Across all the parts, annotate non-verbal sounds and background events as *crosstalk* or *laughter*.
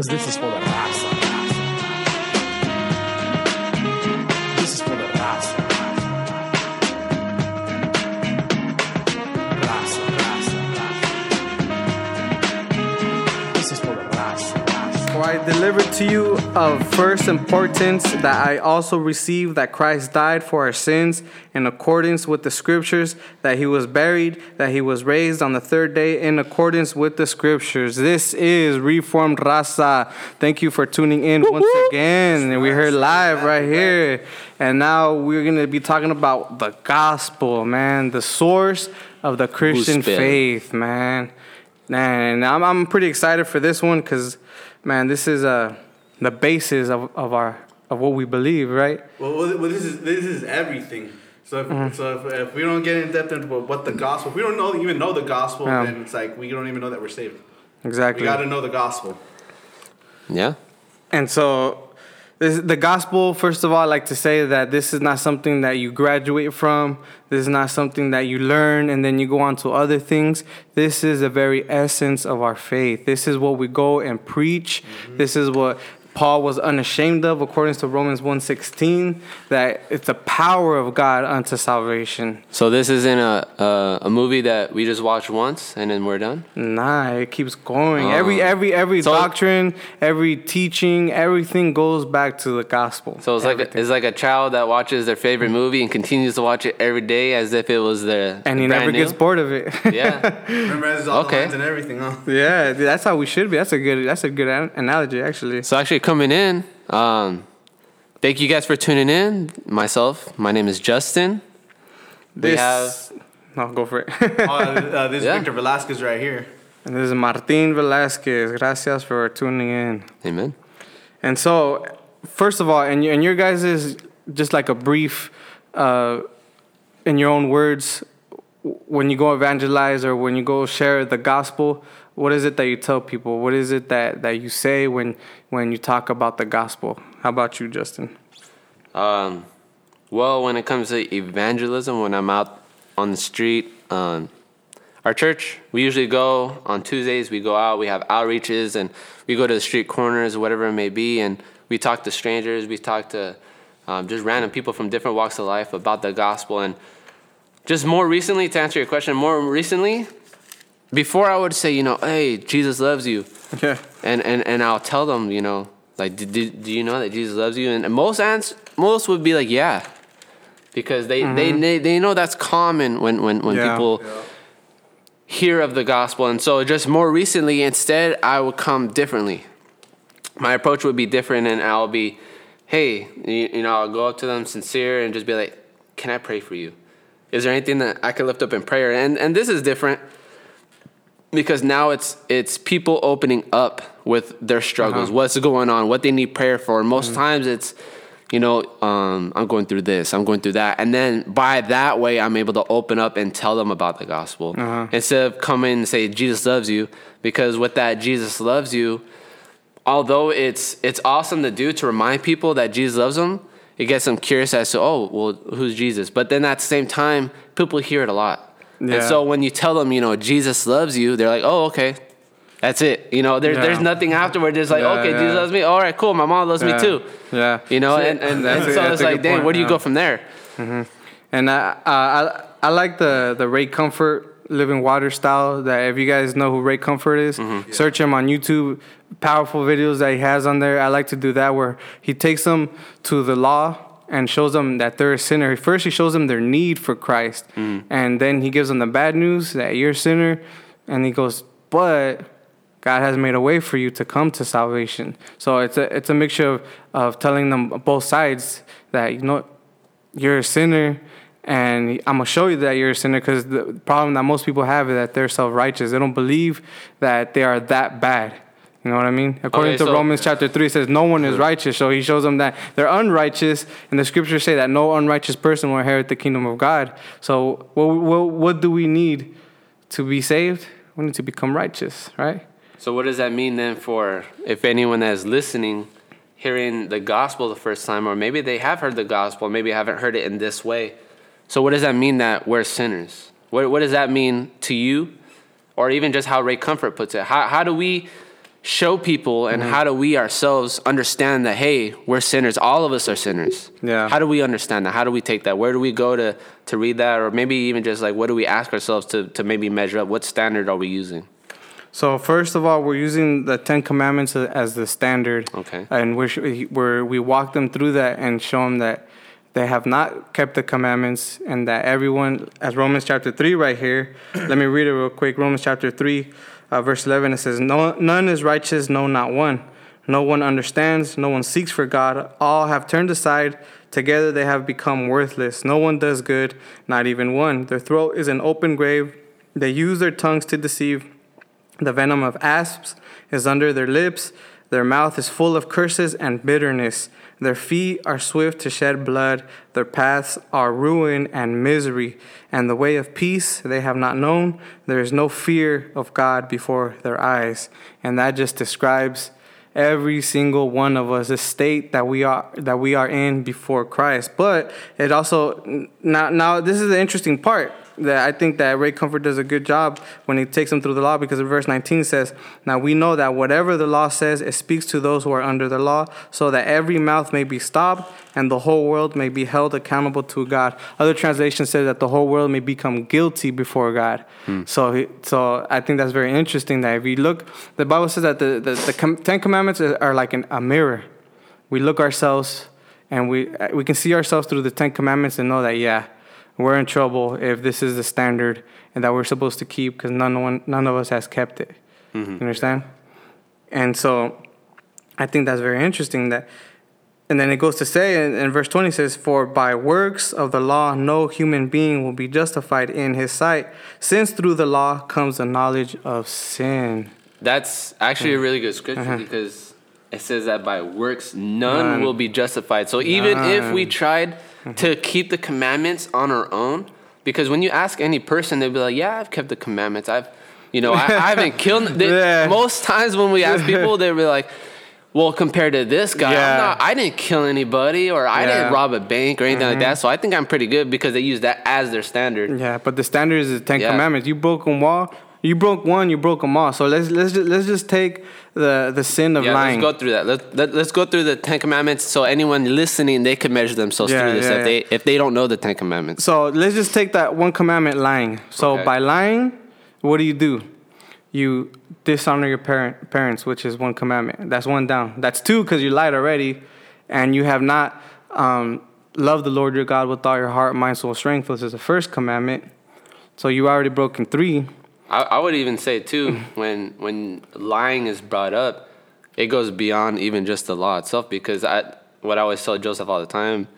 Because this is for the raza. I delivered to you of first importance that I also received that Christ died for our sins in accordance with the scriptures, that he was buried, that he was raised on the third day in accordance with the scriptures. This is Reformed Raza. Thank you for tuning in once again. And we heard live right here. And now we're going to be talking about the gospel, man, the source of the Christian faith, man. Man, I'm, I'm pretty excited for this one because, man, this is uh, the basis of, of our of what we believe, right? Well, well, well, this is this is everything. So if, Mm-hmm. so if, if we don't get in depth into what the gospel, if we don't know even know the gospel, Yeah. then it's like we don't even know that we're saved. Exactly. We got to know the gospel. Yeah. And so, this, the gospel, first of all, I like to say that this is not something that you graduate from. This is not something that you learn and then you go on to other things. This is the very essence of our faith. This is what we go and preach. Mm-hmm. This is what Paul was unashamed of, according to Romans 1.16, that it's the power of God unto salvation. So this isn't a, a a movie that we just watch once and then we're done. Nah, it keeps going. Oh. Every every every So- doctrine, every teaching, everything goes back to the gospel. So it's like a, it's like a child that watches their favorite movie and continues to watch it every day as if it was their and he brand never new. gets bored of it. Yeah. *laughs* Remember, all Okay. the lines and everything, huh? yeah, that's how we should be. That's a good that's a good an- analogy actually. So actually coming in, um, thank you guys for tuning in. Myself, my name is Justin. We This have no go for it. *laughs* oh, uh, this Yeah. is Victor Velasquez right here. and this is Martin Velasquez. Gracias for tuning in. Amen. And so, first of all, and and your guys is just like a brief, uh, in your own words, when you go evangelize or when you go share the gospel, what is it that you tell people? What is it that, that you say when when you talk about the gospel? How about you, Justin? Um, well, when it comes to evangelism, when I'm out on the street, um, our church, we usually go on Tuesdays. We go out, we have outreaches, and we go to the street corners, whatever it may be, and we talk to strangers. We talk to um, just random people from different walks of life about the gospel. And just more recently, to answer your question, more recently, before I would say, you know, hey, Jesus loves you Yeah. and and and I'll tell them, you know, like, do, do, do you know that Jesus loves you? And most ans most would be like, yeah, because they they, mm-hmm. they they know that's common when when when Yeah. people hear of the gospel. And so just more recently, instead, I would come differently. My approach would be different, and I'll be, hey, you, you know, I'll go up to them sincere and just be like, can I pray for you? Is there anything that I could lift up in prayer? And and this is different because now it's it's people opening up with their struggles, Uh-huh. what's going on, what they need prayer for. Most times it's, you know, um, I'm going through this, I'm going through that, and then by that way, I'm able to open up and tell them about the gospel Uh-huh. instead of coming and say Jesus loves you, because with that Jesus loves you, although it's it's awesome to do to remind people that Jesus loves them, it gets them curious as to oh well who's Jesus, but then at the same time, people hear it a lot. And so when you tell them, you know, Jesus loves you, they're like, oh, okay. That's it. You know, there's Yeah. there's nothing afterward. It's like, Yeah, okay, yeah. Jesus loves me. All right, cool. My mom loves Yeah. me too. Yeah. You know, So- and, and, and a- so it's like, good dang, point, where do you yeah. go from there? And I, uh, I I like the the Ray Comfort Living Water style. That if you guys know who Ray Comfort is, search him on YouTube. Powerful videos that he has on there. I like to do that where he takes them to the law and shows them that they're a sinner. First, he shows them their need for Christ, mm. and then he gives them the bad news that you're a sinner, and he goes, but God has made a way for you to come to salvation. So it's a it's a mixture of, of telling them both sides that you know you're a sinner and I'm gonna show you that you're a sinner because the problem that most people have is that they're self righteous. They don't believe that they are that bad. You know what I mean? According Okay, to so- Romans chapter 3, it says no one is righteous. So he shows them that they're unrighteous. And the scriptures say that no unrighteous person will inherit the kingdom of God. So what, what, what do we need to be saved? We need to become righteous, right? So what does that mean then for if anyone that is listening, hearing the gospel the first time, or maybe they have heard the gospel, maybe haven't heard it in this way. So what does that mean that we're sinners? What, what does that mean to you? Or even just how Ray Comfort puts it. How, how do we show people and Mm-hmm. how do we ourselves understand that hey we're sinners all of us are sinners Yeah. how do we understand that how do we take that where do we go to to read that or maybe even just like what do we ask ourselves to to maybe measure up what standard are we using So first of all, we're using the Ten Commandments as the standard. Okay. And we're, we're we walk them through that and show them that they have not kept the commandments and that everyone, as Romans chapter three right here. let me read it real quick. Romans chapter three, uh, verse eleven. It says, "No, none is righteous, no, not one. No one understands. No one seeks for God. All have turned aside." Together they have become worthless. No one does good, not even one. Their throat is an open grave. They use their tongues to deceive. The venom of asps is under their lips. Their mouth is full of curses and bitterness. Their feet are swift to shed blood. Their paths are ruin and misery. And the way of peace they have not known. There is no fear of God before their eyes. And that just describes every single one of us the state that we are that we are in before Christ but it also now now this is the interesting part that I think that Ray Comfort does a good job when he takes them through the law because in verse 19 says now we know that whatever the law says it speaks to those who are under the law so that every mouth may be stopped and the whole world may be held accountable to God. Other translations say that the whole world may become guilty before God. Hmm. So so I think that's very interesting that if you look the Bible says that the the, the 10 commandments are are like an, a mirror. We look ourselves and we we can see ourselves through the Ten Commandments and know that yeah, we're in trouble if this is the standard and that we're supposed to keep because none one none of us has kept it. You understand? And so, I think that's very interesting that. And then it goes to say in, verse 20 says, For by works of the law no human being will be justified in his sight, since through the law comes the knowledge of sin. That's actually a really good scripture because it says that by works none, Uh-huh. None. will be justified. So even if we None. Tried to keep the commandments on our own, because when you ask any person, they'll be like, "Yeah, I've kept the commandments. I've, you know, I, I haven't killed." *laughs* They, Yeah. Most times when we ask people, they'll be like. Well, compared to this guy, Yeah. I'm not, I didn't kill anybody or I Yeah. didn't rob a bank or anything like mm-hmm. that. So I think I'm pretty good because they use that as their standard. Yeah, but the standard is the Ten. Commandments. You broke them all. You broke one. You broke them all. So let's let's just, let's just take the the sin of Yeah, lying. let's go through that. Let, let, let's go through the Ten Commandments so anyone listening they can measure themselves Yeah, through this yeah, if they if they don't know the Ten Commandments. So let's just take that one commandment, lying. So Okay. by lying, what do you do? You dishonor your parent, parents, which is one commandment. That's one down. That's two because you lied already, and you have not um, loved the Lord your God with all your heart, mind, soul, strength, This is the first commandment. So you already broken three. I, I would even say too *laughs* when when lying is brought up, it goes beyond even just the law itself because I what I always tell Joseph all the time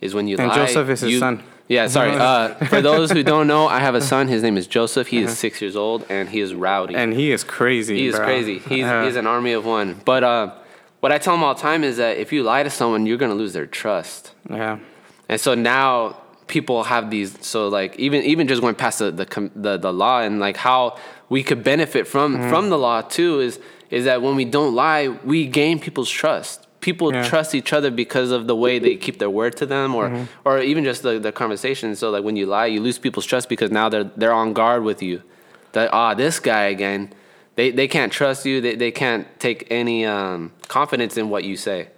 is when you And lie. Joseph is his you- son. Yeah, sorry. *laughs* Uh, for those who don't know, I have a son. His name is Joseph. He Uh-huh. is six years old and he is rowdy. And he is crazy. He is bro. crazy. He's, Uh, he's an army of one. But uh, what I tell him all the time is that if you lie to someone, you're gonna lose their trust. yeah. And so now people have these. So like even even just going past the the the, the law and like how we could benefit from Mm-hmm. from the law too is is that when we don't lie, we gain people's trust. People Yeah. trust each other because of the way they keep their word to them, or Mm-hmm. or even just the, the conversation. So like when you lie, you lose people's trust because now they're they're on guard with you. That ah this guy again. They, they can't trust you. They, they can't take any um, confidence in what you say.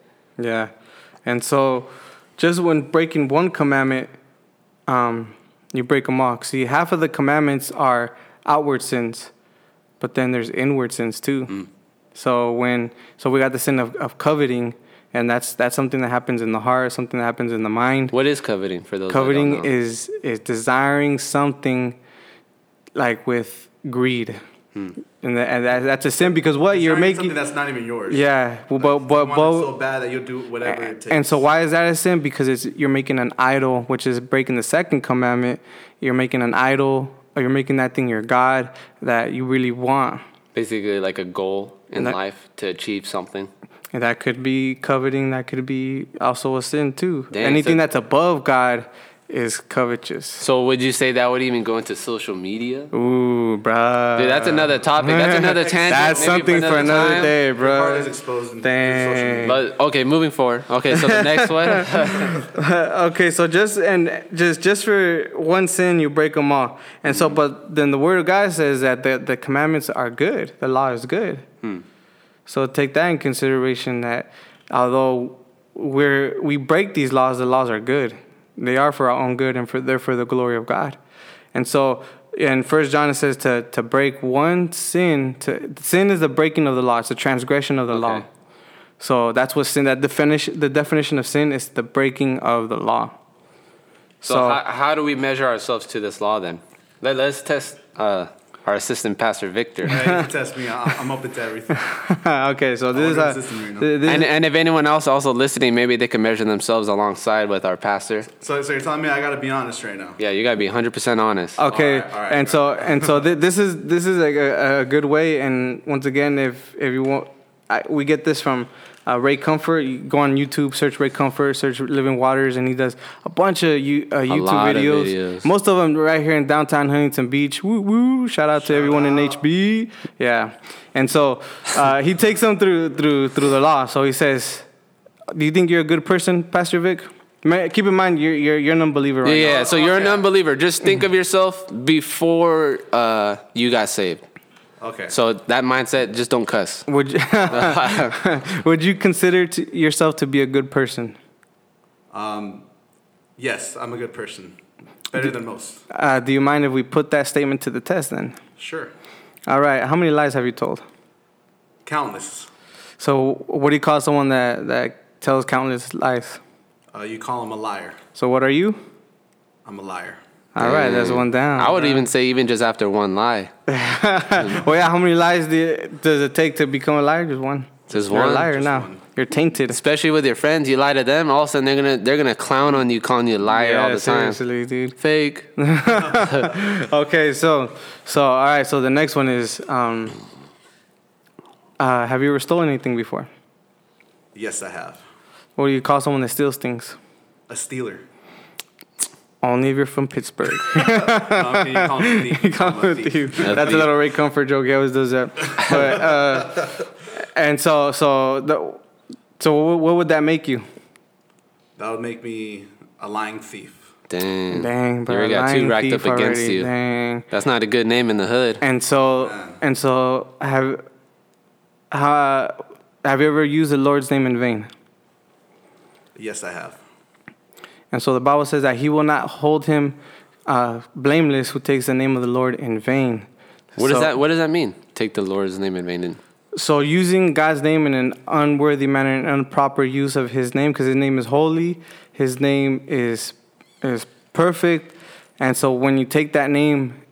Yeah. And so just when breaking one commandment, um, you break them all. See, half of the commandments are outward sins, but then there's inward sins too. So when so we got the sin of, of coveting, and that's that's something that happens in the heart, something that happens in the mind. What is coveting for those? Coveting that don't know? is is desiring something like with greed. And, that, and that, that's a sin because what you're making something that's not even yours. yeah, well, but but you want but it so bad that you'll do whatever it takes. and so why is that a sin? Because it's you're making an idol, which is breaking the second commandment. You're making an idol, or you're making that thing your god that you really want, basically like a goal in that- life to achieve something. and that could be coveting. That could be also a sin too. Dang, Anything so- that's above God is covetous. So would you say that would even go into social media? Ooh, bruh. Dude, that's another topic. That's *laughs* another tangent. That's maybe something for another time. day, Your heart is bro. exposed in, in social Dang. media. But okay, moving forward. Okay, so the *laughs* next one. *laughs* okay, so just and just just for one sin you break them all, and so but then the word of God says that the the commandments are good. The law is good. Hmm. So take that in consideration that although we're we break these laws, the laws are good. They are for our own good and for they're for the glory of God. And so in First John it says to to break one sin to sin is the breaking of the law. It's the transgression of the law. So that's what sin. That definition, the definition of sin is the breaking of the law. So, So- how, how do we measure ourselves to this law then? Let, let's test uh, our assistant pastor Victor. Yeah, you can test me. I- *laughs* I'm open to everything. okay, so this oh, is wonder how, what system you're in. th- this And, is- and if anyone else also listening, maybe they can measure themselves alongside with our pastor. So, so you're telling me I gotta be honest right now? Yeah, you gotta be 100% honest. okay, Alright, alright, and so and so th- this is this is like a, a good way. And once again, if if you want, I, we get this from uh, Ray Comfort. You go on YouTube, search Ray Comfort, search Living Waters, and he does a bunch of you, uh, YouTube lot of videos. videos. Most of them right here in downtown Huntington Beach. Woo woo! Shout out to everyone in. HB. Yeah, and so uh, he takes them through through through the law. So he says, "Do you think you're a good person, Pastor Vic?" Keep in mind, you're you're, you're an unbeliever Yeah, right yeah. now. So you're an unbeliever. Just think of yourself before uh, you got saved. Okay. So that mindset, just don't cuss. *laughs* Would you, *laughs* would you consider to yourself to be a good person? Um, yes, I'm a good person. Better than most. Uh, do you mind if we put that statement to the test then? Sure. All right. How many lies have you told? Countless. So, what do you call someone that, that tells countless lies? Uh, you call him a liar. So, what are you? I'm a liar. All right, that's one down. I would even say even just after one lie. *laughs* well, yeah. How many lies do you, does it take to become a liar? Just one. Just You're one. a liar Just now. one. You're tainted. Especially with your friends, you lie to them. All of a sudden, they're gonna they're gonna clown on you, calling you a liar yeah, all the time. seriously, dude. Fake. *laughs* Okay, so so all right. So the next one is, um, uh, have you ever stolen anything before? Yes, I have. What do you call someone that steals things? A stealer. Only if you're from Pittsburgh. No, okay, you call him a thief. You call him a thief. That's a little Ray Comfort joke. He always does that. But, uh, *laughs* and so, so, the, so what, what would that make you? That would make me a lying thief. Dang. Dang, You bro. already got two racked up thief against already. you. Dang. That's not a good name in the hood. And so, and so, have, uh, have you ever used the Lord's name in vain? Yes, I have. And so the Bible says that He will not hold him uh, blameless who takes the name of the Lord in vain. What So- does that What does that mean? Take the Lord's name in vain. And So using God's name in an unworthy manner, an improper use of His name, because His name is holy, His name is is perfect, and so when you take that name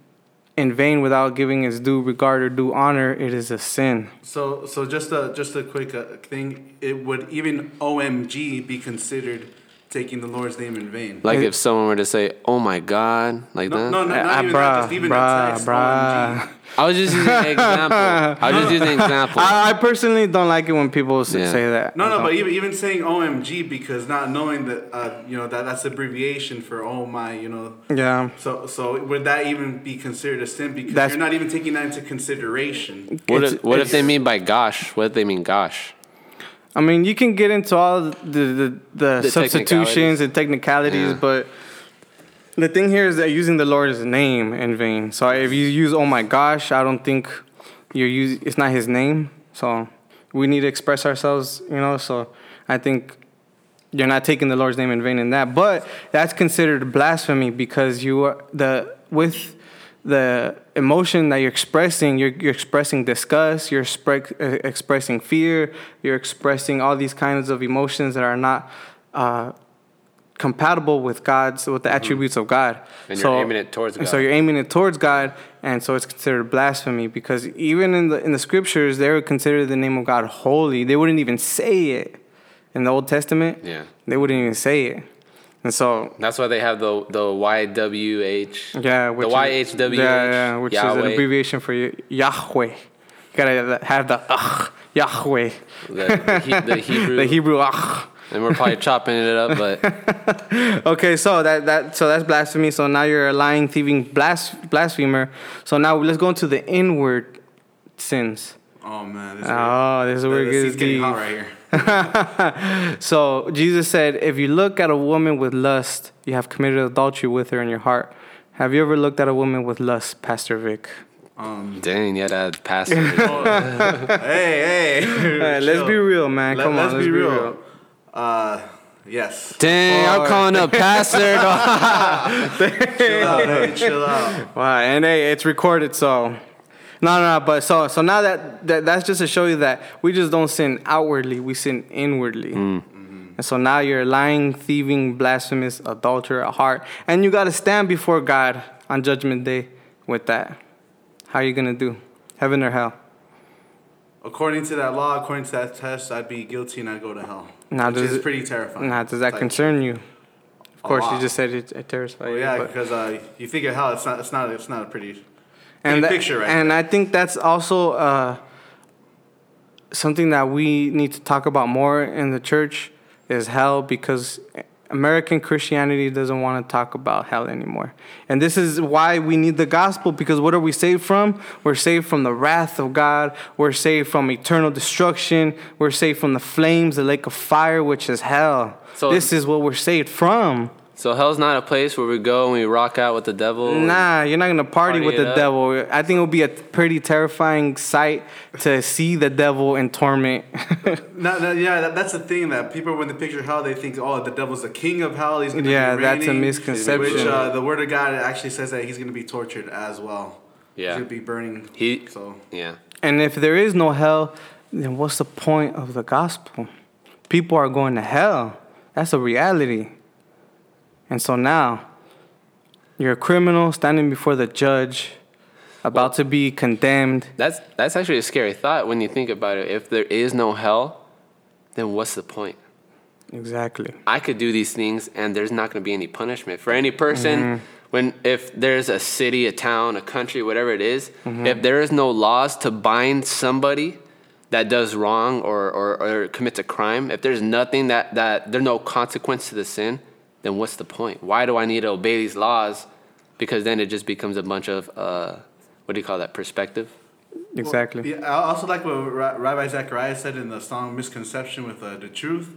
in vain without giving its due regard or due honor, it is a sin. So, so just a just a quick uh, thing. It would even OMG be considered taking the Lord's name in vain. like if someone were to say, "Oh my God," like no, that. no, no, not Ah, even bruh, that. Just even bruh, a text. bruh. I was just using an *laughs* example. I was just using an example. I, I personally don't like it when people s- Yeah. say that. No, no, but even even saying OMG because not knowing that uh, you know that that's abbreviation for oh my, you know. yeah. So so would that even be considered a sin because That's- you're not even taking that into consideration? what It's- if, what if they mean by gosh? What if they mean gosh? I mean, you can get into all the the, the, The substitutions technicalities. and technicalities, Yeah. but the thing here is that using the Lord's name in vain. So if you use "Oh my gosh," I don't think you're using. It's not His name. So we need to express ourselves, you know. So I think you're not taking the Lord's name in vain in that, but that's considered blasphemy because you are the with the emotion that you're expressing, you're, you're expressing disgust, you're expre- uh, expressing fear, you're expressing all these kinds of emotions that are not uh, compatible with God's, with the attributes of God. Mm-hmm. And you're aiming it towards God. So you're aiming it towards God, and so it's considered blasphemy because even in the in the scriptures, they would consider the name of God holy. They wouldn't even say it in the Old Testament. Yeah. They wouldn't even say it. And so That's why they have the the YWH. Yeah, which the is- YHWH. Yeah, yeah, which is an abbreviation for Yahweh. You gotta have the ugh, Yahweh, The, the, he, the *laughs* Hebrew. the Hebrew ugh. and we're probably chopping it up, but *laughs* Okay, so that that so that's blasphemy. So now you're a lying, thieving, blas- blasphemer. So now let's go into the inward sins. Oh man, this, Oh, this is where it this gets is getting deep. hot right here. *laughs* So Jesus said, if you look at a woman with lust, you have committed adultery with her in your heart. Have you ever looked at a woman with lust, Pastor Vic? Dang, yeah, that pastor. *laughs* hey, hey. Hey, let's be real, man. Let- Come on, let's be real. Uh, yes. Dang, I'm calling a pastor. *laughs* Chill out, hey, chill out. Wow, and hey, it's recorded, so no, no, no. But so, so now that, that that's just to show you that we just don't sin outwardly; we sin inwardly. And so now you're lying, thieving, blasphemous, adulterer at heart, and you got to stand before God on Judgment Day with that. How are you gonna do? Heaven or hell? According to that law, according to that test, I'd be guilty and I'd go to hell. Now, which does is it- pretty terrifying. Now, does that Like, concern you? Of course, you just said it, it terrifies Well, you. yeah, because uh, you think of hell, it's not, it's not, it's not a pretty, and that- picture, right? And I think that's also uh, something that we need to talk about more in the church is hell because American Christianity doesn't want to talk about hell anymore. And this is why we need the gospel because what are we saved from? We're saved from the wrath of God. We're saved from eternal destruction. We're saved from the flames, the lake of fire, which is hell. So- this is what we're saved from. So hell's not a place where we go and we rock out with the devil. Nah, you're not gonna party, Party with the up. devil. I think it would be a pretty terrifying sight to see the devil in torment. *laughs* No, no, yeah, that, that's the thing that people, when they picture hell, they think, oh, the devil's the king of hell. He's gonna Yeah, be that's a misconception. Which uh, the word of God actually says that he's gonna be tortured as well. Yeah. he's gonna be burning. He- so Yeah. and if there is no hell, then what's the point of the gospel? People are going to hell. That's a reality. And so now, you're a criminal standing before the judge, about to be condemned. That's that's actually a scary thought when you think about it. If there is no hell, then what's the point? Exactly. I could do these things and there's not going to be any punishment for any person. Mm-hmm. When if there's a city, a town, a country, whatever it is, Mm-hmm. if there is no laws to bind somebody that does wrong or, or, or commits a crime, if there's nothing that, that there's no consequence to the sin, then what's the point? Why do I need to obey these laws? Because then it just becomes a bunch of uh, what do you call that? Perspective. Exactly. Yeah, I also like what Ravi Zacharias said in the song "Misconception" with uh, the truth.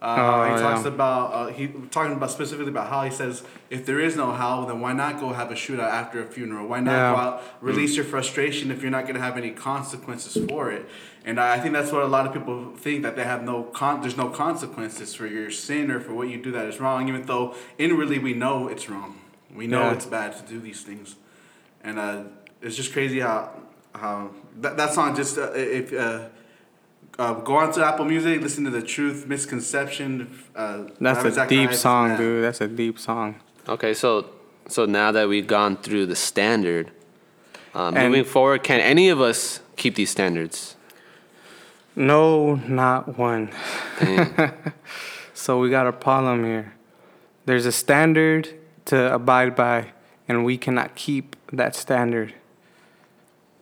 Uh, Oh, he talks yeah. about uh, he talking about specifically about how he says if there is no hell, then why not go have a shootout after a funeral? Why not Yeah. go out release your frustration if you're not going to have any consequences for it? And I think that's what a lot of people think that they have no con- there's no consequences for your sin or for what you do that is wrong, even though inwardly we know it's wrong. We know Yeah. it's bad to do these things, and uh, it's just crazy how how that, that song just uh, if uh, uh, go on to Apple Music, listen to the Truth Misconception. Uh, That's Ravi a Zacharias, deep song, yeah. dude. That's a deep song. Okay, so so now that we've gone through the standard, um, moving forward, can any of us keep these standards? No, not one. *laughs* so we got a problem here. There's a standard to abide by, and we cannot keep that standard.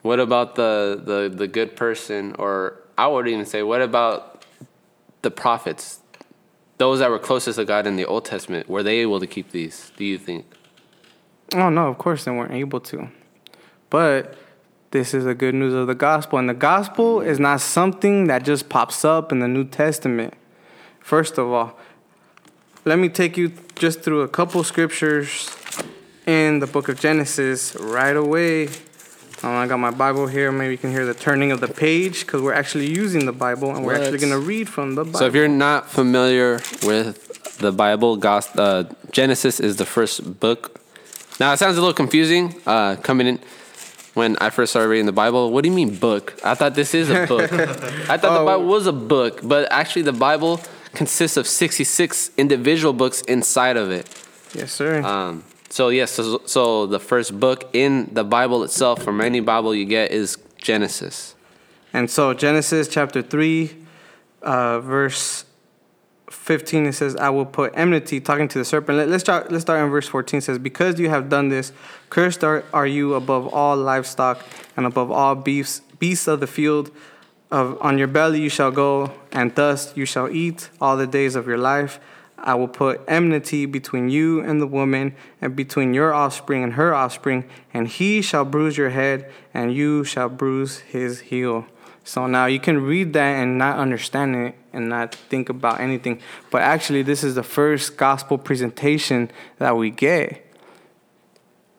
What about the, the, the good person, or I would even say, what about the prophets? Those that were closest to God in the Old Testament, were they able to keep these, do you think? Oh no, of course they weren't able to. But this is the good news of the gospel. And the gospel is not something that just pops up in the New Testament. First of all, let me take you just through a couple scriptures in the book of Genesis right away. Um, I got my Bible here. Maybe you can hear the turning of the page because we're actually using the Bible and we're actually going to read from the Bible. So if you're not familiar with the Bible, Gos- uh, Genesis is the first book. Now it sounds a little confusing uh, coming in when I first started reading the Bible. What do you mean book? I thought this is a book. *laughs* I thought the Oh. Bible was a book, but actually the Bible consists of 66 individual books inside of it. yes, sir. Um, so yes, so, so the first book in the Bible itself, from any Bible you get, is Genesis. And so Genesis chapter 3, uh, verse 15, it says, I will put enmity, talking to the serpent. Let, us start, let's start in verse 14. It says, Because you have done this, cursed are, are you above all livestock and above all beasts, beasts of the field. Of, on your belly you shall go, and dust you shall eat all the days of your life. I will put enmity between you and the woman, and between your offspring and her offspring, and he shall bruise your head, and you shall bruise his heel. So now you can read that and not understand it and not think about anything. But actually, this is the first gospel presentation that we get.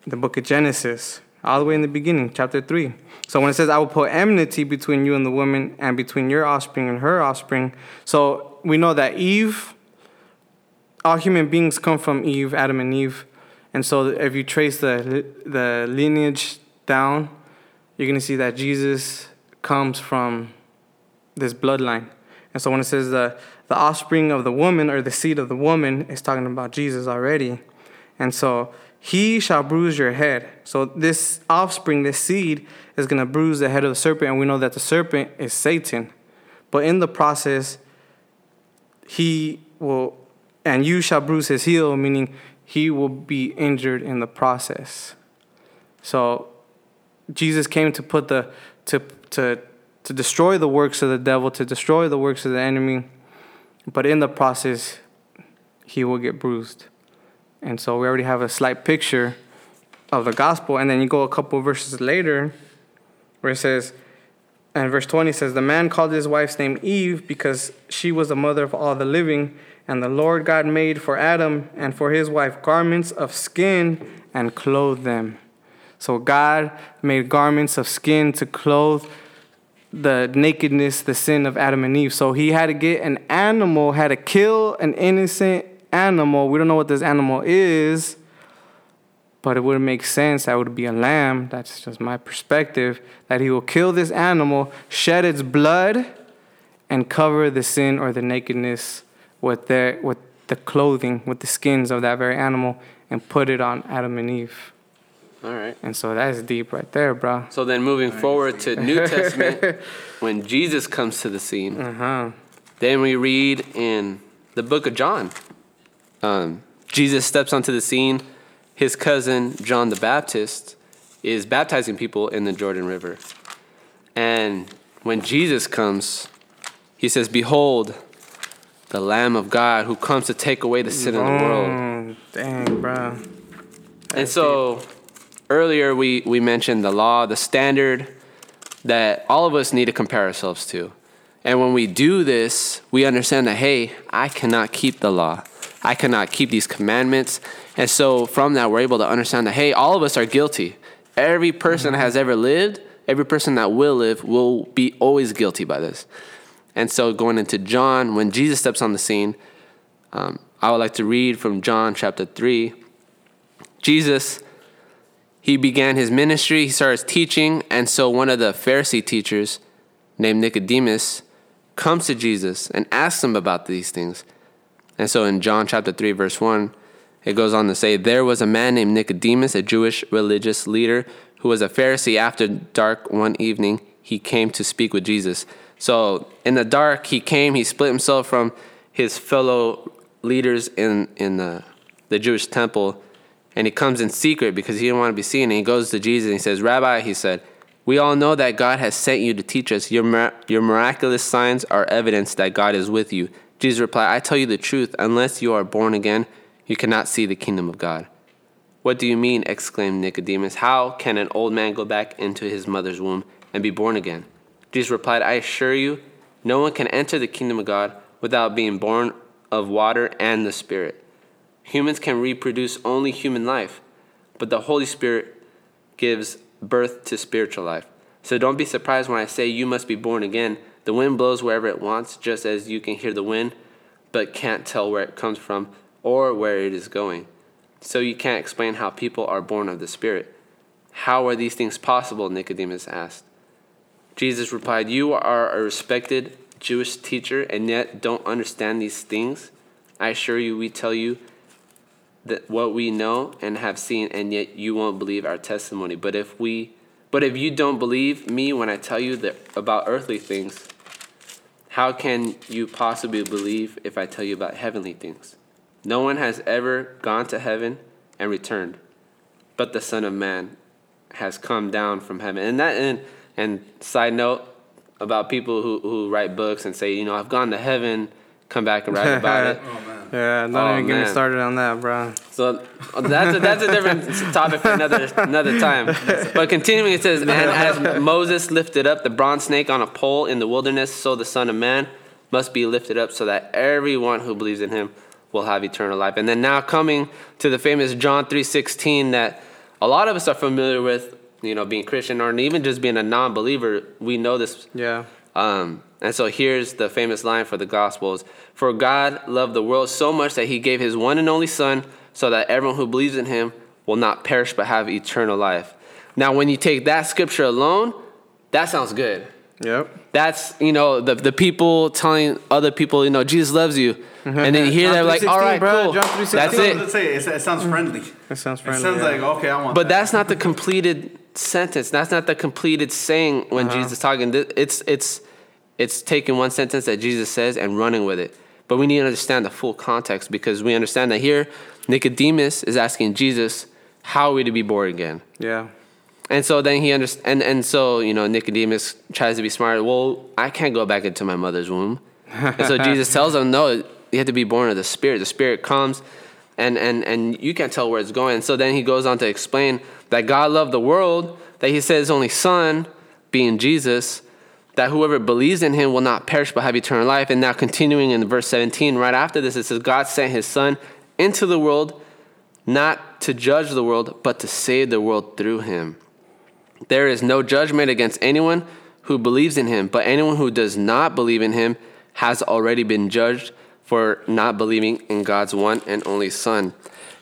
The book of Genesis. all the way in the beginning, chapter 3. So when it says, I will put enmity between you and the woman, and between your offspring and her offspring. So we know that Eve, all human beings come from Eve, Adam and Eve. And so if you trace the, the lineage down, you're going to see that Jesus comes from this bloodline. And so when it says the, the offspring of the woman or the seed of the woman, it's talking about Jesus already. And so he shall bruise your head. So this offspring, this seed, is going to bruise the head of the serpent. And we know that the serpent is Satan. But in the process, he will, and you shall bruise his heel, meaning he will be injured in the process. So Jesus came to put the, to, to, to destroy the works of the devil, to destroy the works of the enemy. But in the process, he will get bruised. And so we already have a slight picture of the gospel. And then you go a couple verses later where it says, and verse 20 says, The man called his wife's name Eve because she was the mother of all the living. And the Lord God made for Adam and for his wife garments of skin and clothed them. So God made garments of skin to clothe the nakedness, the sin of Adam and Eve. So he had to get an animal, had to kill an innocent animal. We don't know what this animal is, but it would make sense that would be a lamb. That's just my perspective. That he will kill this animal, shed its blood, and cover the sin or the nakedness with their with the clothing, with the skins of that very animal, and put it on Adam and Eve. All right. And so that's deep right there, bro. So then moving forward to New *laughs* Testament, when Jesus comes to the scene, Uh huh. then we read in the book of John. Um, Jesus steps onto the scene. His cousin, John the Baptist, is baptizing people in the Jordan River. And when Jesus comes, he says, Behold, the Lamb of God who comes to take away the sin of the world. Mm, dang, bro. And so earlier we, we mentioned the law, the standard that all of us need to compare ourselves to. And when we do this, we understand that, hey, I cannot keep the law. I cannot keep these commandments. And so from that, we're able to understand that, hey, all of us are guilty. Every person that has ever lived, every person that will live, will be always guilty by this. And so going into John, when Jesus steps on the scene, um, I would like to read from John chapter 3. Jesus, he began his ministry, he starts teaching, and so one of the Pharisee teachers named Nicodemus comes to Jesus and asks him about these things. And so in John chapter 3, verse 1, it goes on to say, There was a man named Nicodemus, a Jewish religious leader, who was a Pharisee. After dark one evening, he came to speak with Jesus. So in the dark, he came, he split himself from his fellow leaders in, in the, the Jewish temple, and he comes in secret because he didn't want to be seen. And he goes to Jesus and he says, Rabbi, he said, we all know that God has sent you to teach us. Your, your miraculous signs are evidence that God is with you. Jesus replied, I tell you the truth, unless you are born again, you cannot see the kingdom of God. What do you mean? exclaimed Nicodemus. How can an old man go back into his mother's womb and be born again? Jesus replied, I assure you, no one can enter the kingdom of God without being born of water and the Spirit. Humans can reproduce only human life, but the Holy Spirit gives birth to spiritual life. So don't be surprised when I say you must be born again. The wind blows wherever it wants, just as you can hear the wind, but can't tell where it comes from or where it is going. So you can't explain how people are born of the Spirit. How are these things possible? Nicodemus asked. Jesus replied, You are a respected Jewish teacher and yet don't understand these things. I assure you, we tell you that what we know and have seen, and yet you won't believe our testimony. But if we, but if you don't believe me when I tell you that about earthly things, how can you possibly believe if I tell you about heavenly things? No one has ever gone to heaven and returned, but the Son of Man has come down from heaven. And that and and side note about people who, who write books and say, you know, I've gone to heaven, come back and write about it. *laughs* Oh man. Yeah, don't Oh, even get me started on that, bro. So oh, that's a, that's a different topic for another another time. But continuing, it says, "And as Moses lifted up the bronze snake on a pole in the wilderness, so the Son of Man must be lifted up, so that everyone who believes in Him will have eternal life." And then now coming to the famous John three sixteen that a lot of us are familiar with. You know, being Christian or even just being a non-believer, we know this Yeah. um, and so here's the famous line for the Gospels For God loved the world so much that he gave his one and only Son, so that everyone who believes in him will not perish but have eternal life. Now, when you take that scripture alone, that sounds good. Yep. That's, you know, the, the people telling other people, you know, Jesus loves you. And then you hear John that, like, all right, bro. cool. John 3:16. That's it. Let's say it, it sounds friendly. It sounds friendly. It sounds yeah. like okay, I want. But that. that's not the completed sentence. That's not the completed saying when uh-huh. Jesus is talking. It's it's it's taking one sentence that Jesus says and running with it. But we need to understand the full context because we understand that here Nicodemus is asking Jesus, "How are we to be born again?" yeah. And so then he understands, and, and so, you know, Nicodemus tries to be smart. Well, I can't go back into my mother's womb. and so *laughs* Jesus tells him, no, you have to be born of the Spirit. The Spirit comes, and, and, and you can't tell where it's going. So then he goes on to explain that God loved the world, that he said his only son, being Jesus, that whoever believes in him will not perish but have eternal life. And now continuing in verse 17, right after this, it says, God sent his son into the world, not to judge the world, but to save the world through him. There is no judgment against anyone who believes in him, but anyone who does not believe in him has already been judged for not believing in God's one and only Son.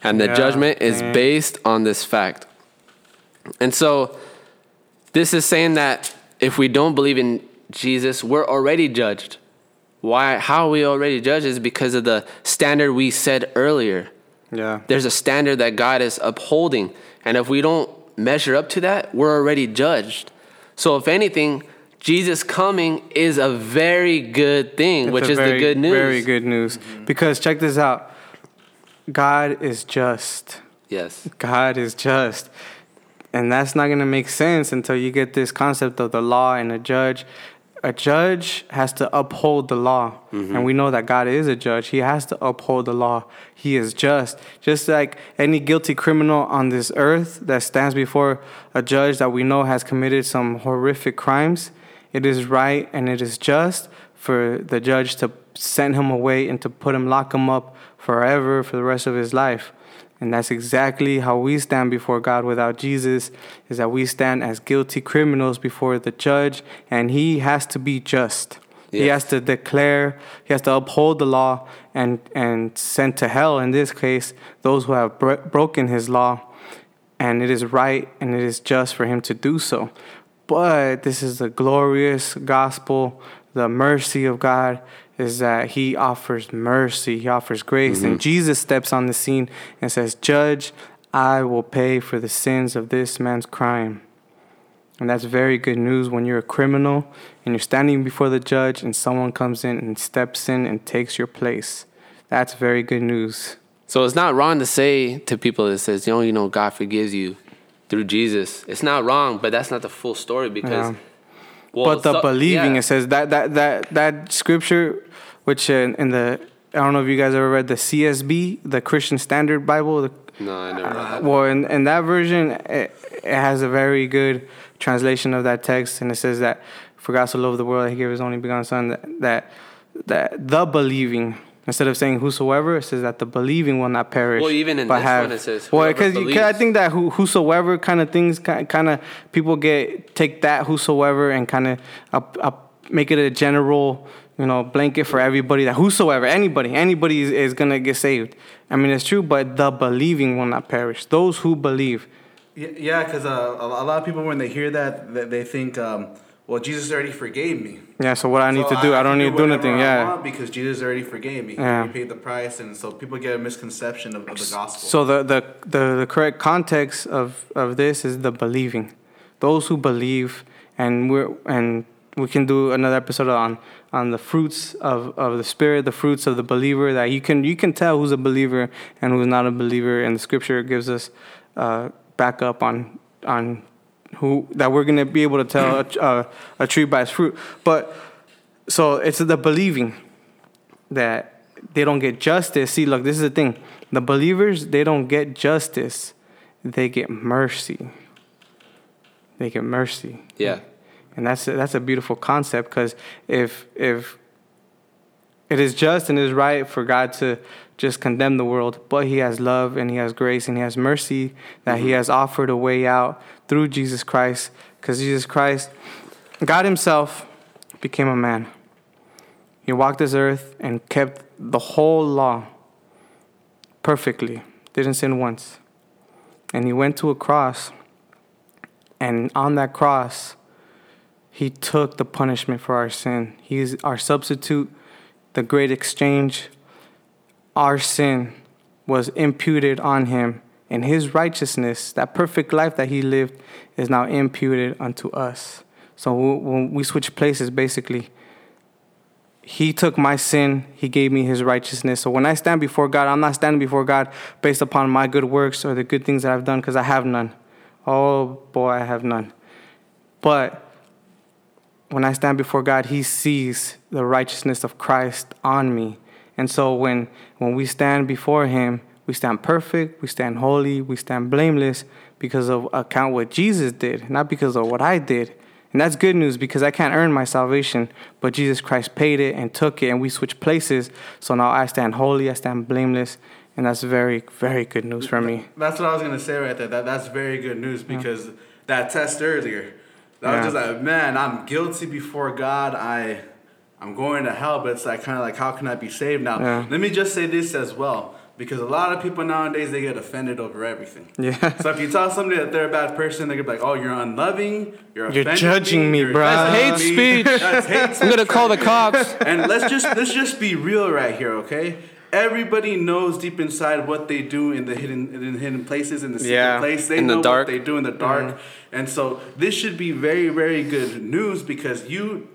And the Yeah, judgment is man. based on this fact. And so, this is saying that if we don't believe in Jesus, we're already judged. Why? How are we already judged is because of the standard we said earlier Yeah. there's a standard that God is upholding. And if we don't measure up to that, we're already judged. So, if anything, Jesus coming is a very good thing, It's which is very, the good news. Very good news. Because check this out. God is just. Yes. God is just. And that's not going to make sense until you get this concept of the law and a judge. A judge has to uphold the law. Mm-hmm. And we know that God is a judge. He has to uphold the law. He is just. Just like any guilty criminal on this earth that stands before a judge that we know has committed some horrific crimes, it is right and it is just for the judge to send him away and to put him, lock him up forever for the rest of his life. And that's exactly how we stand before God without Jesus, is that we stand as guilty criminals before the judge, and he has to be just. He has to declare, he has to uphold the law and, and send to hell, in this case, those who have bro- broken his law. And it is right and it is just for him to do so. But this is the glorious gospel, the mercy of God is that he offers mercy, he offers grace. And mm-hmm. Jesus steps on the scene and says, Judge, I will pay for the sins of this man's crime. And that's very good news when you're a criminal and you're standing before the judge and someone comes in and steps in and takes your place. That's very good news. So it's not wrong to say to people that says, you know, you know, God forgives you through Jesus. It's not wrong, but that's not the full story because. Yeah. Well, but the so- believing yeah. it says that that that that scripture which in, in the i don't know if you guys ever read the csb the christian standard bible the, No, I never read that. well in, in that version it, it has a very good translation of that text and it says that for god so loved the world he gave his only begotten son that that, that the believing instead of saying whosoever it says that the believing will not perish Well, even in but this have, one, it says well because i think that who, whosoever kind of things kind of people get take that whosoever and kind of up, up, make it a general you know blanket for everybody that whosoever anybody anybody is, is gonna get saved. I mean it's true but the believing will not perish. Those who believe. Yeah, yeah, because uh, a a lot of people when they hear that, they, they think, um, well, Jesus already forgave me. yeah so what i need So to do i, don't need to do anything I yeah because Jesus already forgave me. Yeah. He paid the price, and so people get a misconception of, of the gospel. So the, the, the, the correct context of, of this is the believing. Those who believe, and we're and we can do another episode on on the fruits of, of the spirit, the fruits of the believer. That you can you can tell who's a believer and who's not a believer, and the scripture gives us uh, backup on on who that we're gonna be able to tell a, a, a tree by its fruit. But so it's the believing that they don't get justice. See, look, this is the thing. The believers, they don't get justice. They get mercy. They get mercy. Yeah. And that's a, that's a beautiful concept because if if it is just and it is right for God to just condemn the world, but He has love and He has grace and He has mercy that He mm-hmm. has offered a way out through Jesus Christ. Because Jesus Christ, God Himself, became a man. He walked this earth and kept the whole law perfectly, didn't sin once. And He went to a cross, and on that cross, He took the punishment for our sin. He's our substitute, the great exchange our sin was imputed on him, and his righteousness, that perfect life that he lived, is now imputed unto us. So when we switch places, basically, he took my sin, he gave me his righteousness. So when I stand before God, I'm not standing before God based upon my good works or the good things that I've done, because I have none. Oh boy, I have none. But when I stand before God, he sees the righteousness of Christ on me. And so when when we stand before him, we stand perfect, we stand holy, we stand blameless because of account what Jesus did, not because of what I did. And that's good news because I can't earn my salvation, but Jesus Christ paid it and took it and we switched places. So now I stand holy, I stand blameless, and that's very very good news for me. That's what I was gonna say right there. That that's very good news because that test earlier, that Yeah. was just like, man, I'm guilty before God. I, I'm going to hell, but it's like kind of like, how can I be saved now? Yeah. Let me just say this as well, because a lot of people nowadays they get offended over everything. Yeah. *laughs* So if you tell somebody that they're a bad person, they're gonna be like, oh, you're unloving, you're You're judging me, you're That's hate speech. *laughs* That's hate speech. I'm gonna call the cops. *laughs* and let's just let's just be real right here, okay? Everybody knows deep inside what they do in the hidden in the hidden places in the secret Yeah. place. They In the know dark. what they do in the dark, mm-hmm. and so this should be very very good news because you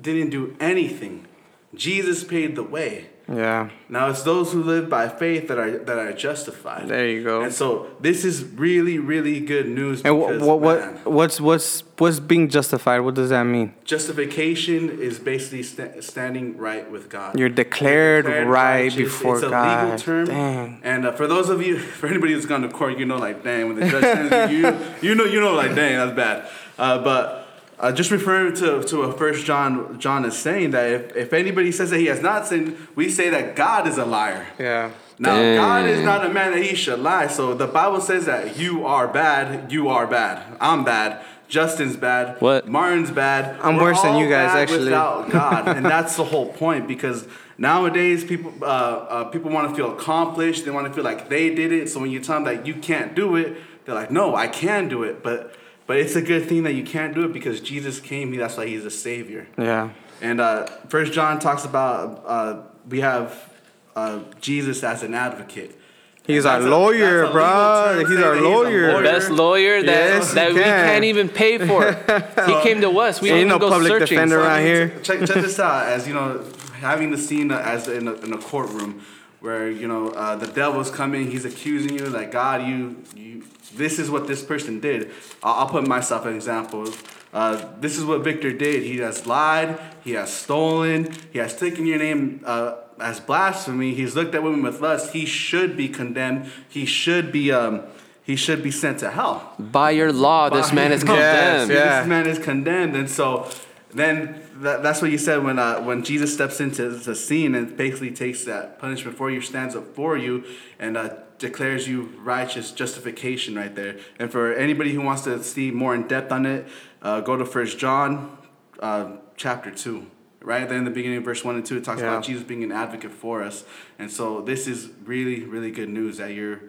didn't do anything. Jesus paid the way. Yeah. Now it's those who live by faith that are that are justified. There you go. And so this is really really good news. And what because, what, man, what's what's what's being justified? What does that mean? Justification is basically sta- standing right with God. You're declared right righteous. before it's a God. legal term. Dang. And uh, for those of you, *laughs* for anybody who's gone to court, you know, like, dang, when the judge sends you, you, you know, you know, like, dang, that's bad. Uh, but uh, just referring to to what First John John is saying that if, if anybody says that he has not sinned, we say that God is a liar. Yeah. Now, Dang. God is not a man that he should lie. So the Bible says that you are bad, you are bad. I'm bad. Justin's bad. What? Martin's bad. I'm We're worse than you guys, bad actually. Without *laughs* God, and that's the whole point. Because nowadays, people uh, uh, people want to feel accomplished. They want to feel like they did it. So when you tell them that you can't do it, they're like, "No, I can do it." But but it's a good thing that you can't do it because Jesus came. That's why He's a savior. Yeah. And uh, First John talks about uh, we have uh, Jesus as an advocate. He's our a- lawyer, a bro. He's our that a lawyer. Best lawyer that, Yes, that he we can. can't even pay for. *laughs* he came to us. We Ain't didn't no go public searching. defender So, I around mean, here. Check, check this out. As you know, having the scene as in a, in a courtroom where you know uh, the devil's coming, he's accusing you like God, you you. This is what this person did. I'll, I'll put myself an example. Uh, this is what Victor did. He has lied. He has stolen. He has taken your name uh, as blasphemy. He's looked at women with lust. He should be condemned. He should be um, he should be sent to hell. By your law, this man is Yes, condemned. yeah. This man is condemned, and so then that, that's what you said when uh, when Jesus steps into the scene and basically takes that punishment for you, stands up for you, and uh, declares you righteous justification right there. And for anybody who wants to see more in depth on it, uh, go to First John uh, chapter two. Right there in the beginning of verse one and two, it talks Yeah. about Jesus being an advocate for us, and so this is really, really good news that you're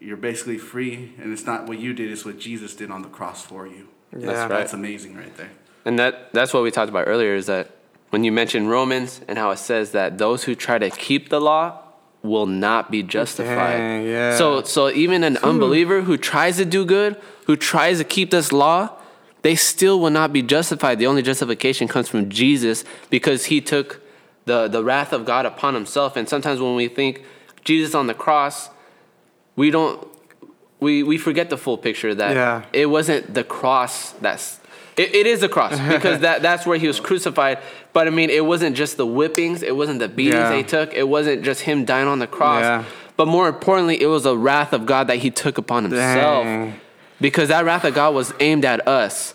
you're basically free, and it's not what you did; it's what Jesus did on the cross for you. Yeah. That's right. That's amazing, right there. And that that's what we talked about earlier is that when you mentioned Romans and how it says that those who try to keep the law will not be justified. Dang, yeah. So so even an hmm. unbeliever who tries to do good, who tries to keep this law, they still will not be justified. The only justification comes from Jesus because he took the, the wrath of God upon himself. And sometimes when we think Jesus on the cross, we don't we we forget the full picture that Yeah. it wasn't the cross that's it, it is a cross because that that's where he was crucified but i mean it wasn't just the whippings it wasn't the beatings Yeah. they took it wasn't just him dying on the cross Yeah. but more importantly it was the wrath of god that he took upon himself Dang. because that wrath of god was aimed at us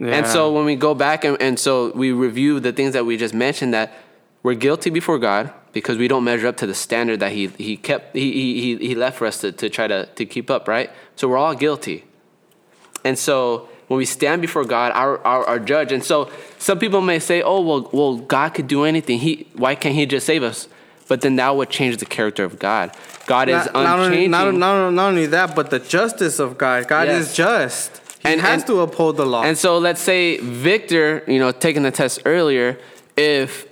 and so when we go back and, and so we review the things that we just mentioned that we're guilty before God because we don't measure up to the standard that He He kept He He He left for us to, to try to to keep up, right? So we're all guilty. And so when we stand before God, our, our, our judge, and so some people may say, oh, well, well, God could do anything. He, why can't he just save us? But then that would change the character of God. God is Not, not, only, unchanging. not, not, not only that, but the justice of God. God Yes. is just. He And- has and- to uphold the law. And so let's say Victor, you know, taking the test earlier, if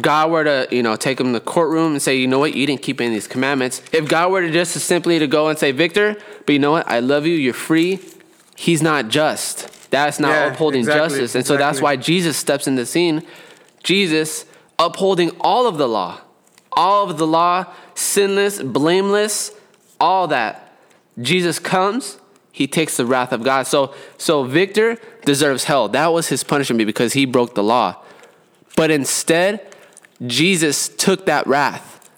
God were to, you know, take him to the courtroom and say, you know what, you didn't keep any of these commandments. If God were to just simply to go and say, Victor, but you know what, I love you, you're free, he's not just. That's not Yeah, upholding exactly, justice. And so that's why Jesus steps in the scene. Jesus upholding all of the law. All of the law, sinless, blameless, all that. Jesus comes, he takes the wrath of God. So so Victor deserves hell. That was his punishment because he broke the law. But instead, Jesus took that wrath.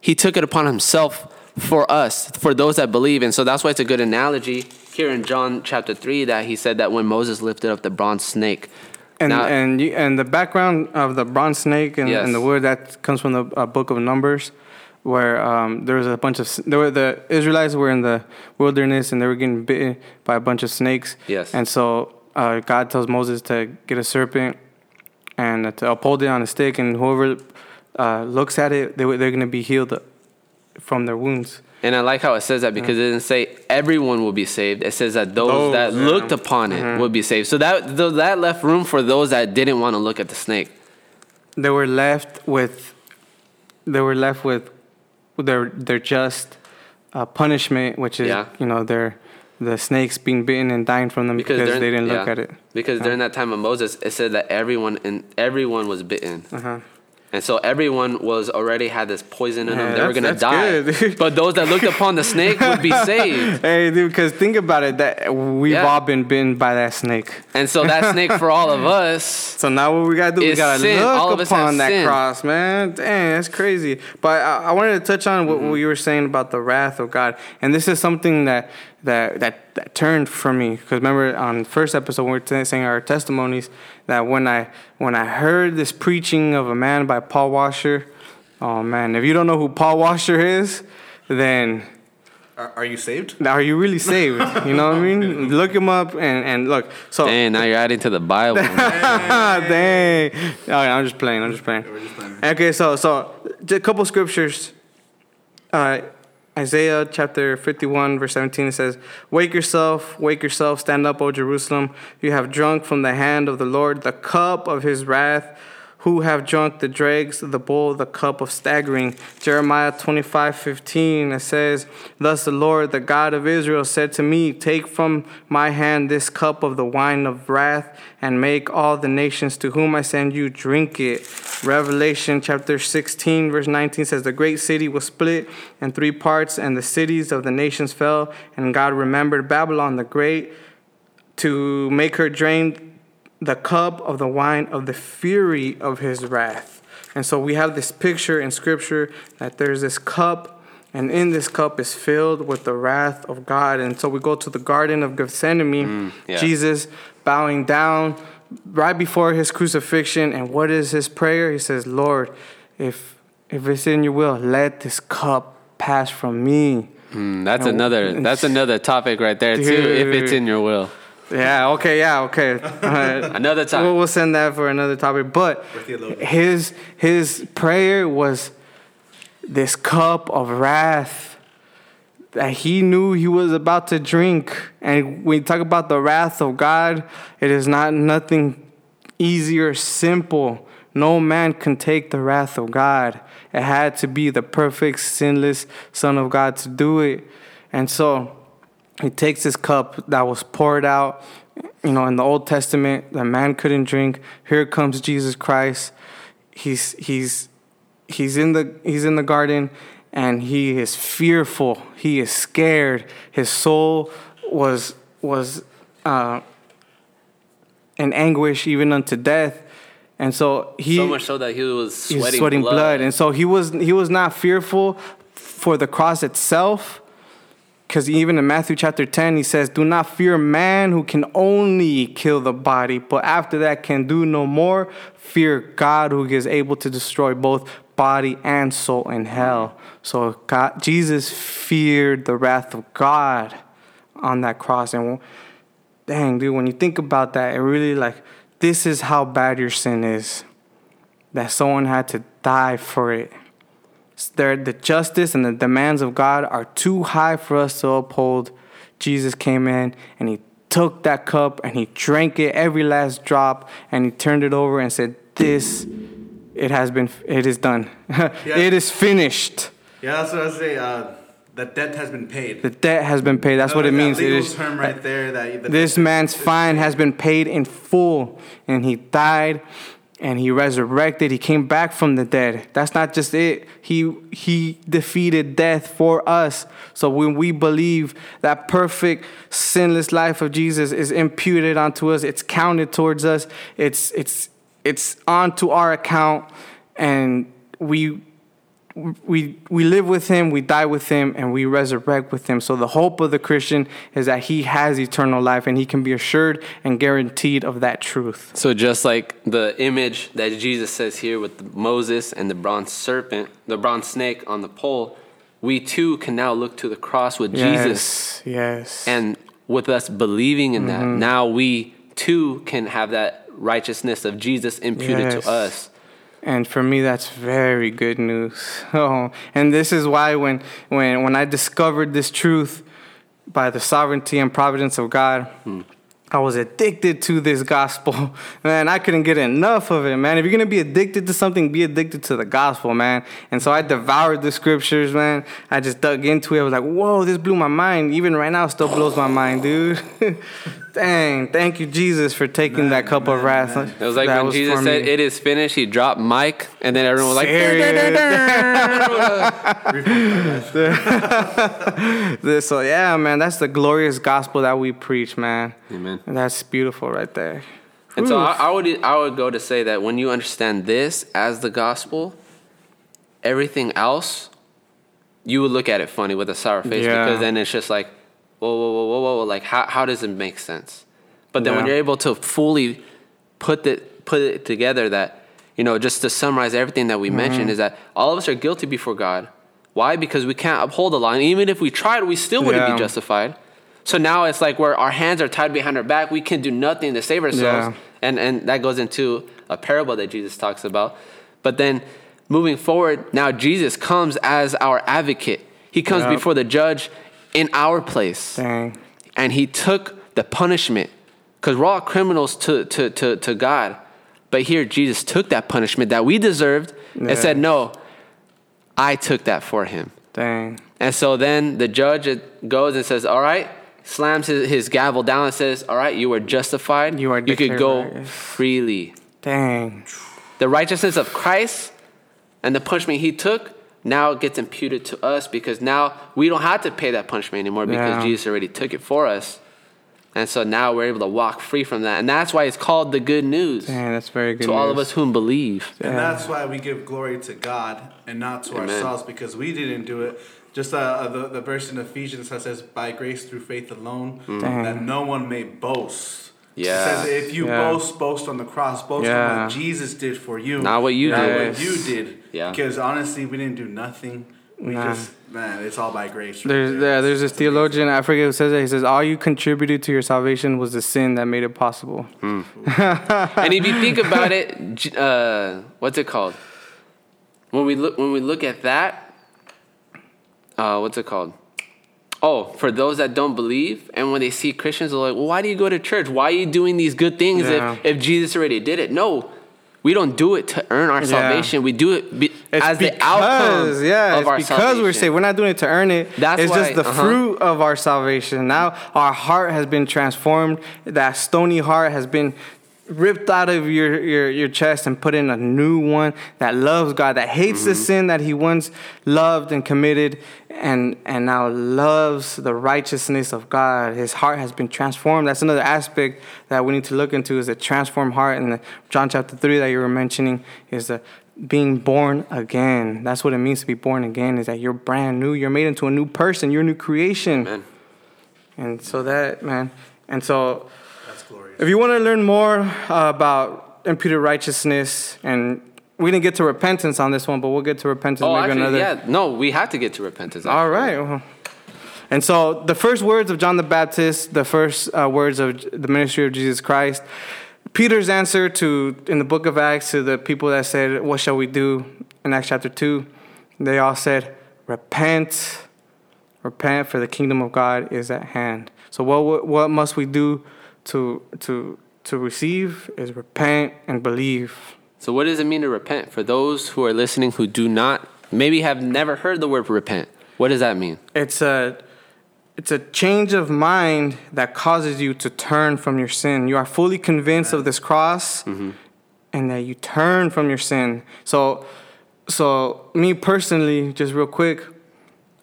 He took it upon himself for us, for those that believe. And so that's why it's a good analogy here in John chapter 3 that he said that when Moses lifted up the bronze snake. And Now- and you, and the background of the bronze snake and, Yes. and the wood that comes from the uh, book of Numbers, where um, there was a bunch of there were the Israelites were in the wilderness and they were getting bitten by a bunch of snakes. Yes. And so uh, God tells Moses to get a serpent and to uphold it on a stick, and whoever uh, looks at it, they, they're going to be healed from their wounds. And I like how it says that because it didn't say everyone will be saved. It says that those, Those, that yeah. looked upon it would be saved. So that th- that left room for those that didn't want to look at the snake. They were left with they were left with their their just uh, punishment, which is Yeah. you know their the snakes being bitten and dying from them because, during- they didn't look at it. Because during that time of Moses, it said that everyone and everyone was bitten. Uh-huh. And so everyone was already had this poison in them. Yeah, They were gonna die. good. *laughs* but those that looked upon the snake would be *laughs* saved. Hey, dude, because think about it, that we've Yeah. all been bitten by that snake. And so that snake for all of us *laughs* So now what we gotta do? We gotta sin. Look upon that sin. cross, man. Dang, that's crazy. But I, I wanted to touch on what, Mm-hmm. what you were saying about the wrath of God, and this is something that that that, that turned for me. Because remember on first episode we were t- saying our testimonies that when I when I heard this preaching of a man by Paul Washer, oh man, if you don't know who Paul Washer is, then Are, are you saved? are you really saved? You know what I mean? *laughs* Look him up and, and look. So Dang, now you're adding to the Bible. *laughs* Dang. All right, I'm just playing. I'm just playing. Just playing. Okay, so so a couple scriptures. Uh, Isaiah chapter 51, verse 17, it says, Wake yourself, wake yourself, stand up, O Jerusalem. You have drunk from the hand of the Lord the cup of his wrath. Who have drunk the dregs the bowl, the cup of staggering. Jeremiah 25, 15, it says, Thus the Lord, the God of Israel, said to me, Take from my hand this cup of the wine of wrath, and make all the nations to whom I send you drink it. Revelation chapter 16, verse 19 says, The great city was split in three parts, and the cities of the nations fell, and God remembered Babylon the Great to make her drain the cup of the wine of the fury of his wrath. And so we have this picture in scripture that there's this cup, and in this cup is filled with the wrath of God. And so we go to the Garden of Gethsemane, yeah. Jesus bowing down right before his crucifixion. And what is his prayer? He says, Lord, if if it's in your will, let this cup pass from me. Mm, that's No. another *laughs* that's another topic right there too, if it's in your will. Yeah, okay, yeah, okay. All right. *laughs* Another time. We'll, we'll send that for another topic. But his his prayer was this cup of wrath that he knew he was about to drink. And when you talk about the wrath of God, it is not nothing easy or simple. No man can take the wrath of God. It had to be the perfect, sinless Son of God to do it. And so he takes this cup that was poured out you know in the old testament that man couldn't drink. Here comes jesus christ. He's he's he's in the he's in the garden and he is fearful. He is scared. His soul was was uh in anguish even unto death. And so he so much so that he was sweating, sweating blood. blood. and so he was he was not fearful for the cross itself because even in Matthew chapter 10, he says, Do not fear man who can only kill the body, but after that can do no more. Fear God who is able to destroy both body and soul in hell. So God, Jesus feared the wrath of God on that cross. And dang, dude, when you think about that, it really like, this is how bad your sin is. That someone had to die for it. There, the justice and the demands of God are too high for us to uphold. Jesus came in and he took that cup and he drank it every last drop and he turned it over and said, "This, it has been, it is done. *laughs* it is finished. Yeah, that's what I say. Uh, the debt has been paid. The debt has been paid. That's what it That means. It legal is term right there. That this man's fine has been paid in full and he died and he resurrected he came back from the dead. That's not just it. He he defeated death for us. So when we believe that perfect sinless life of jesus is imputed onto us it's counted towards us it's it's it's onto our account and we we we live with him, we die with him, and we resurrect with him. So the hope of the Christian is that he has eternal life and he can be assured and guaranteed of that truth. So just like the image that Jesus says here with Moses and the bronze serpent, the bronze snake on the pole, we too can now look to the cross with Jesus. Yes. Yes. And with us believing in that, mm-hmm. now we too can have that righteousness of Jesus imputed Yes. to us. And for me, that's very good news. *laughs* Oh, and this is why when when when I discovered this truth by the sovereignty and providence of God, hmm. I was addicted to this gospel. *laughs* Man, I couldn't get enough of it, man. If you're gonna be addicted to something, be addicted to the gospel, man. And so I devoured the scriptures, man. I just dug into it. I was like, whoa, this blew my mind. Even right now, it still blows my mind, dude. *laughs* Dang, thank you, Jesus, for taking that cup of wrath. It was like when Jesus said, me. "It is finished." He dropped mic, and then everyone was like. This- *laughs* so yeah, man, that's the glorious gospel that we preach, man. Amen. And that's beautiful right there. And so I, I would I would go to say that when you understand this as the gospel, everything else, you would look at it funny with a sour face Yeah. because then it's just like, whoa, whoa, whoa, whoa, whoa, whoa, like how how does it make sense? But then when you're able to fully put it put it together, that you know, just to summarize everything that we Mm-hmm. mentioned is that all of us are guilty before God. Why? Because we can't uphold the law. And even if we tried, we still wouldn't Yeah. be justified. So now it's like where our hands are tied behind our back. We can do nothing to save ourselves. Yeah. And, and that goes into a parable that Jesus talks about. But then moving forward, now Jesus comes as our advocate. He comes Yep. before the judge in our place. Dang. And he took the punishment because we're all criminals to, to, to, to God. But here, Jesus took that punishment that we deserved Yeah. and said, No, I took that for him. Dang. And so then the judge goes and says, All right, slams his, his gavel down and says, All right, you are justified. You are You could go righteous." freely. Dang. The righteousness of Christ and the punishment he took now it gets imputed to us because now we don't have to pay that punishment anymore because Yeah. Jesus already took it for us. And so now we're able to walk free from that. And that's why it's called the good news Dang, that's very good. to all of us whom believe. And Yeah. that's why we give glory to God and not to Amen. ourselves because we didn't do it. Just uh, uh, the, the verse in Ephesians that says, by grace through faith alone, Dang. that no one may boast. Yeah. It says, if you Yeah. boast, boast on the cross, boast Yeah. on what Jesus did for you. Not what you not did. what you did. Yeah. Because honestly, we didn't do nothing. We Nah. just, man, it's all by grace. right There's there. yeah, there's this theologian, I forget who says that. He says, All you contributed to your salvation was the sin that made it possible. *laughs* and if you think about it, uh, what's it called? When we look when we look at that, uh, what's it called? Oh, for those that don't believe, and when they see Christians, they're like, "Well, why do you go to church? Why are you doing these good things Yeah. if, if Jesus already did it?" No, we don't do it to earn our Yeah. salvation. We do it be, as the because, outcome yeah, of it's our because salvation. we're saved. We're not doing it to earn it. That's it's why- just the uh-huh. fruit of our salvation. Now our heart has been transformed. That stony heart has been ripped out of your, your, your chest and put in a new one that loves God, that hates Mm-hmm. the sin that he once loved and committed and and now loves the righteousness of God. His heart has been transformed. That's another aspect that we need to look into is the transformed heart. And the John chapter 3 that you were mentioning is the being born again. That's what it means to be born again. Is that you're brand new. You're made into a new person. You're a new creation. Amen. And so that man. And so. If you want to learn more uh, about imputed righteousness, and we didn't get to repentance on this one, but we'll get to repentance Oh, maybe actually, another. yeah. No, we have to get to repentance. All actually. right. well. And so the first words of John the Baptist, the first uh, words of the ministry of Jesus Christ, Peter's answer to in the book of Acts to the people that said, "What shall we do?" in Acts chapter two, they all said, "Repent, repent, for the kingdom of God is at hand." So what what must we do to to to receive is repent and believe. So, what does it mean to repent? For those who are listening who do not, maybe have never heard the word repent, what does that mean? it's a it's a change of mind that causes you to turn from your sin. You are fully convinced of this cross mm-hmm. and that you turn from your sin. So so me personally, just real quick,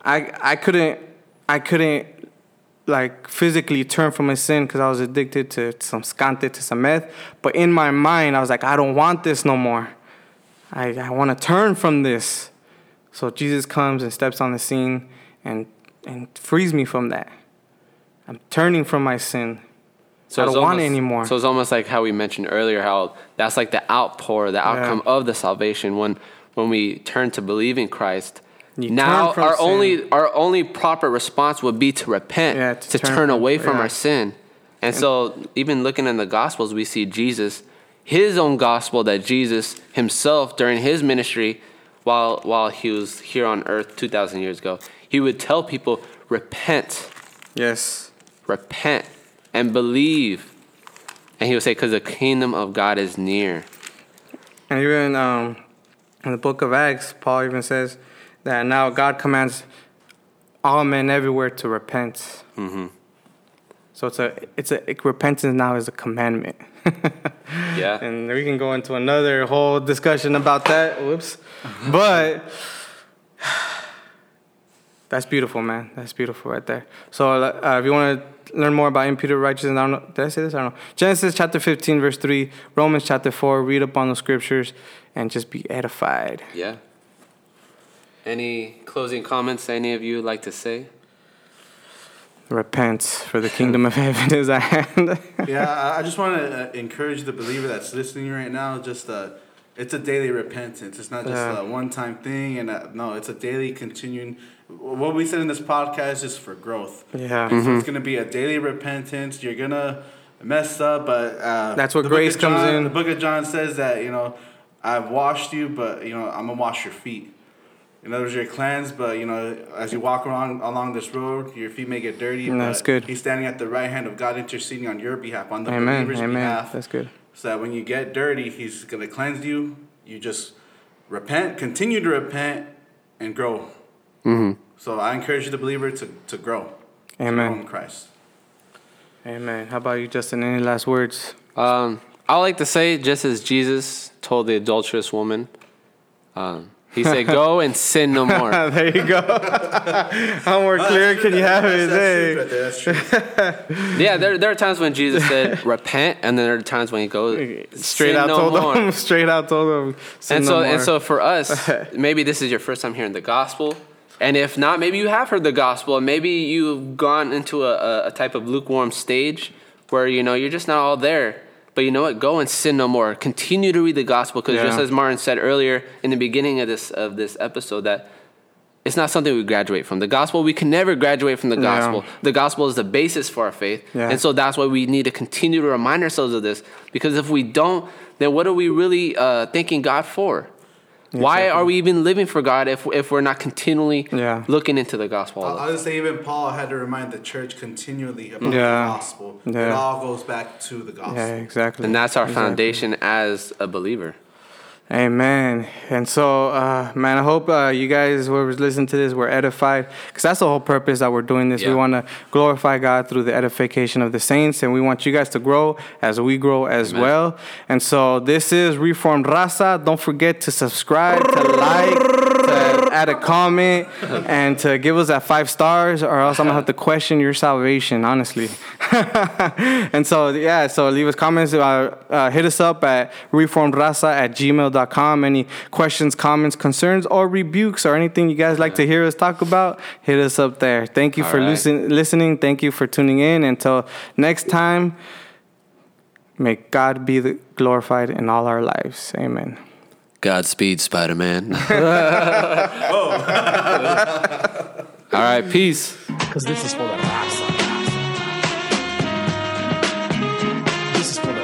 I I couldn't I couldn't like physically turn from my sin because I was addicted to some scante, to some meth. But in my mind, I was like, I don't want this no more. I, I want to turn from this. So Jesus comes and steps on the scene and and frees me from that. I'm turning from my sin. So I don't want it anymore. So it's almost like how we mentioned earlier, how that's like the outpour, the outcome of the salvation when when we turn to believe in Christ. You now our sin. only our only proper response would be to repent, Yeah, to, to turn, turn away from yeah. our sin. And so even looking in the gospels, we see Jesus, his own gospel that Jesus himself during his ministry while while he was here on earth 2000 years ago, he would tell people repent Yes. repent and believe. And he would say, because the kingdom of God is near. And even um, in the book of Acts, Paul even says that now God commands all men everywhere to repent. Mm-hmm. So it's a it's a repentance now is a commandment. *laughs* Yeah. and we can go into another whole discussion about that. Whoops. But *sighs* that's beautiful, man. That's beautiful right there. So uh, if you want to learn more about imputed righteousness, I don't know. Did I say this? I don't know. Genesis chapter 15, verse 3, Romans chapter 4, read up on the scriptures and just be edified. Yeah. Any closing comments any of you would like to say? Repent, for the kingdom of heaven is at hand. *laughs* yeah, I- I just want to uh, encourage the believer that's listening right now. Just uh, it's a daily repentance. It's not just Yeah. a one-time thing, and uh, no, it's a daily continuing. What we said in this podcast is for growth. yeah. And so it's gonna be a daily repentance. You're gonna mess up, but uh, That's where the book grace of comes in. The book of John says that you know, I've washed you, but you know, I'm gonna wash your feet. In other words, you're cleansed, but you know, as you walk around along this road, your feet may get dirty. Mm, that's good. He's standing at the right hand of God, interceding on your behalf, on the Amen. believer's Amen. behalf. That's good. So that when you get dirty, He's gonna cleanse you. You just repent, continue to repent, and grow. Mm-hmm. So I encourage you, the believer to, to grow. To Amen. grow in Christ. Amen. How about you, Justin? Any last words? Um, I like to say, just as Jesus told the adulterous woman, um, he said, Go and sin no more. *laughs* there you go. *laughs* How more clear can you have it? That's, Hey. that's truth right there. That's true. *laughs* yeah, there, there are times when Jesus said, Repent, and then there are times when he goes, Straight "Sin out no told more." them. Straight out told them. sin and no so and so for us, maybe this is your first time hearing the gospel, and if not, maybe you have heard the gospel, and maybe you've gone into a, a, a type of lukewarm stage where you know you're just not all there. But you know what? Go and sin no more. Continue to read the gospel, because just as Martin said earlier in the beginning of this of this episode, that it's not something we graduate from. The gospel, we can never graduate from the Yeah. gospel. The gospel is the basis for our faith. Yeah. And so that's why we need to continue to remind ourselves of this. Because if we don't, then what are we really uh, thanking God for? Why Exactly. are we even living for God if, if we're not continually Yeah. looking into the gospel? all I'll, the I'll say even Paul had to remind the church continually about Yeah. the gospel. It all goes back to the gospel. yeah, exactly. And that's our Exactly. foundation as a believer. Amen. And so, uh, man, I hope uh, you guys, whoever's listening to this, were edified. Because that's the whole purpose that we're doing this. We want to glorify God through the edification of the saints. And we want you guys to grow as we grow as Amen. well. And so, this is Reformed Raza. Don't forget to subscribe, to like, to add a comment, and to give us that five stars, or else I'm to have to question your salvation, honestly. *laughs* and so yeah, so leave us comments. Uh, uh, hit us up at reformedraza at gmail.com. Any questions, comments, concerns, or rebukes, or anything you guys like to hear us talk about, hit us up there. Thank you All for right. listen, listening. Thank you for tuning in. Until next time, may God be glorified in all our lives. Amen. Godspeed, Spider Man. *laughs* All right, peace. Because this is for the awesome. This is for